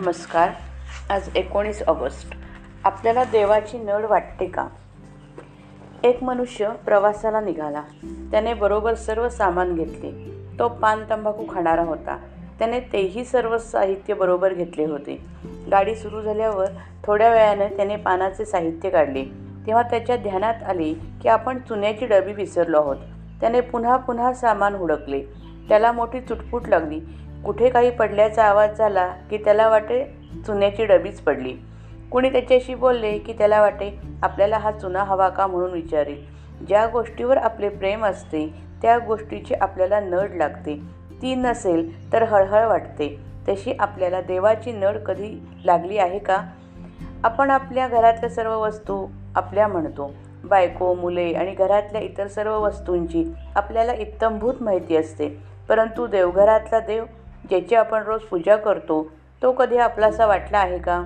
नमस्कार. आज एकोणीस ऑगस्ट. आपल्याला देवाची नड वाटते का? एक मनुष्य प्रवासाला निघाला. त्याने बरोबर सर्व सामान घेतले. तो पान तंबाखू खाणारा होता. त्याने तेही सर्व साहित्य बरोबर घेतले होते. गाडी सुरू झाल्यावर थोड्या वेळाने त्याने पानाचे साहित्य काढले. तेव्हा त्याच्या ध्यानात आले की आपण चुन्याची डबी विसरलो आहोत. त्याने पुन्हा पुन्हा सामान हुडकले. त्याला मोठी चुटपुट लागली. कुठे काही पडल्याचा आवाज झाला की त्याला वाटे चुन्याची डबीच पडली. कुणी त्याच्याशी बोलले की त्याला वाटे आपल्याला हा चुना हवा का? म्हणून विचारेल. ज्या गोष्टीवर आपले प्रेम असते त्या गोष्टीची आपल्याला नड लागते. ती नसेल तर हळहळ वाटते. तशी आपल्याला देवाची नड कधी लागली आहे का? आपण आपल्या घरातल्या सर्व वस्तू आपल्या म्हणतो. बायको मुले आणि घरातल्या इतर सर्व वस्तूंची आपल्याला इत्तमभूत माहिती असते. परंतु देवघरातला देव ज्याची आपण रोज पूजा करतो तो कधी आपलासा वाटला आहे का?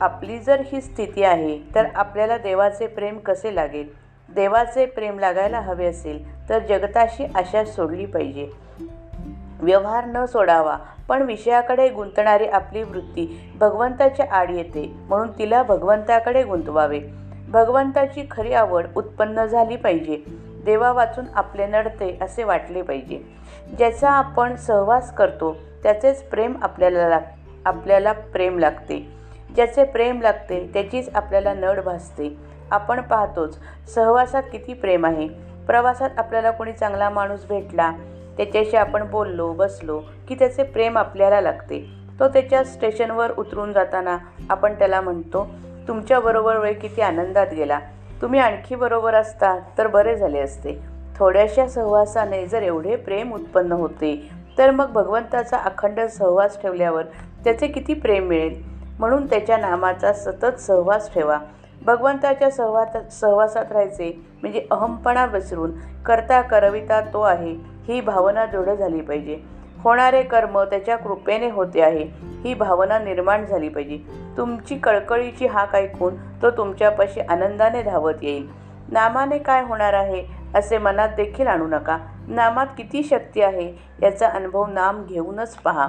आपली जर ही स्थिती आहे तर आपल्याला देवाचे प्रेम कसे लागेल? देवाचे प्रेम लागायला हवे असेल तर जगताशी आशा सोडली पाहिजे. व्यवहार न सोडावा पण विषयाकडे गुंतणारी आपली वृत्ती भगवंताच्या आड येते म्हणून तिला भगवंताकडे गुंतवावे. भगवंताची खरी आवड उत्पन्न झाली पाहिजे. देवा वाचून आपले नडते असे वाटले पाहिजे. ज्याचा आपण सहवास करतो त्याचेच प्रेम आपल्याला लाग आपल्याला प्रेम लागते. ज्याचे प्रेम लागते त्याचीच आपल्याला नड भासते. आपण पाहतोच सहवासात किती प्रेम आहे. प्रवासात आपल्याला कोणी चांगला माणूस भेटला त्याच्याशी आपण बोललो बसलो की त्याचे प्रेम आपल्याला लागते. तो त्याच्या स्टेशनवर उतरून जाताना आपण त्याला म्हणतो तुमच्याबरोबर वेळ किती आनंदात गेला. तुम्ही आणखी बरोबर असता तर बरे झाले असते. थोड्याशा सहवासाने जर एवढे प्रेम उत्पन्न होते तर मग भगवंताचा अखंड सहवास ठेवल्यावर त्याचे किती प्रेम मिळेल? म्हणून त्याच्या नामाचा सतत सहवास ठेवा. भगवंताच्या सहवात सहवासात राहायचे म्हणजे अहमपणा विसरून करता करविता तो आहे. ही भावना दृढ झाली पाहिजे. होणारे कर्म त्याच्या कृपेने होते आहे. ही भावना निर्माण झाली पाहिजे. तुमची कळकळीची हाक ऐकून तो तुमच्यापाशी आनंदाने धावत येईल. नामाने काय होणार आहे असे मनात देखील आणू नका. नामात किती शक्ती आहे याचा अनुभव नाम घेऊनच पहा.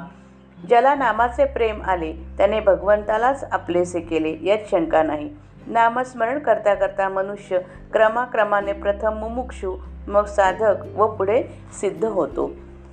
ज्याला नामाचे प्रेम आले त्याने भगवंतालाच आपलेसे केले यात शंका नाही. नामस्मरण करता करता मनुष्य क्रमाक्रमाने प्रथम मुमुक्षू मग साधक व पुढे सिद्ध होतो.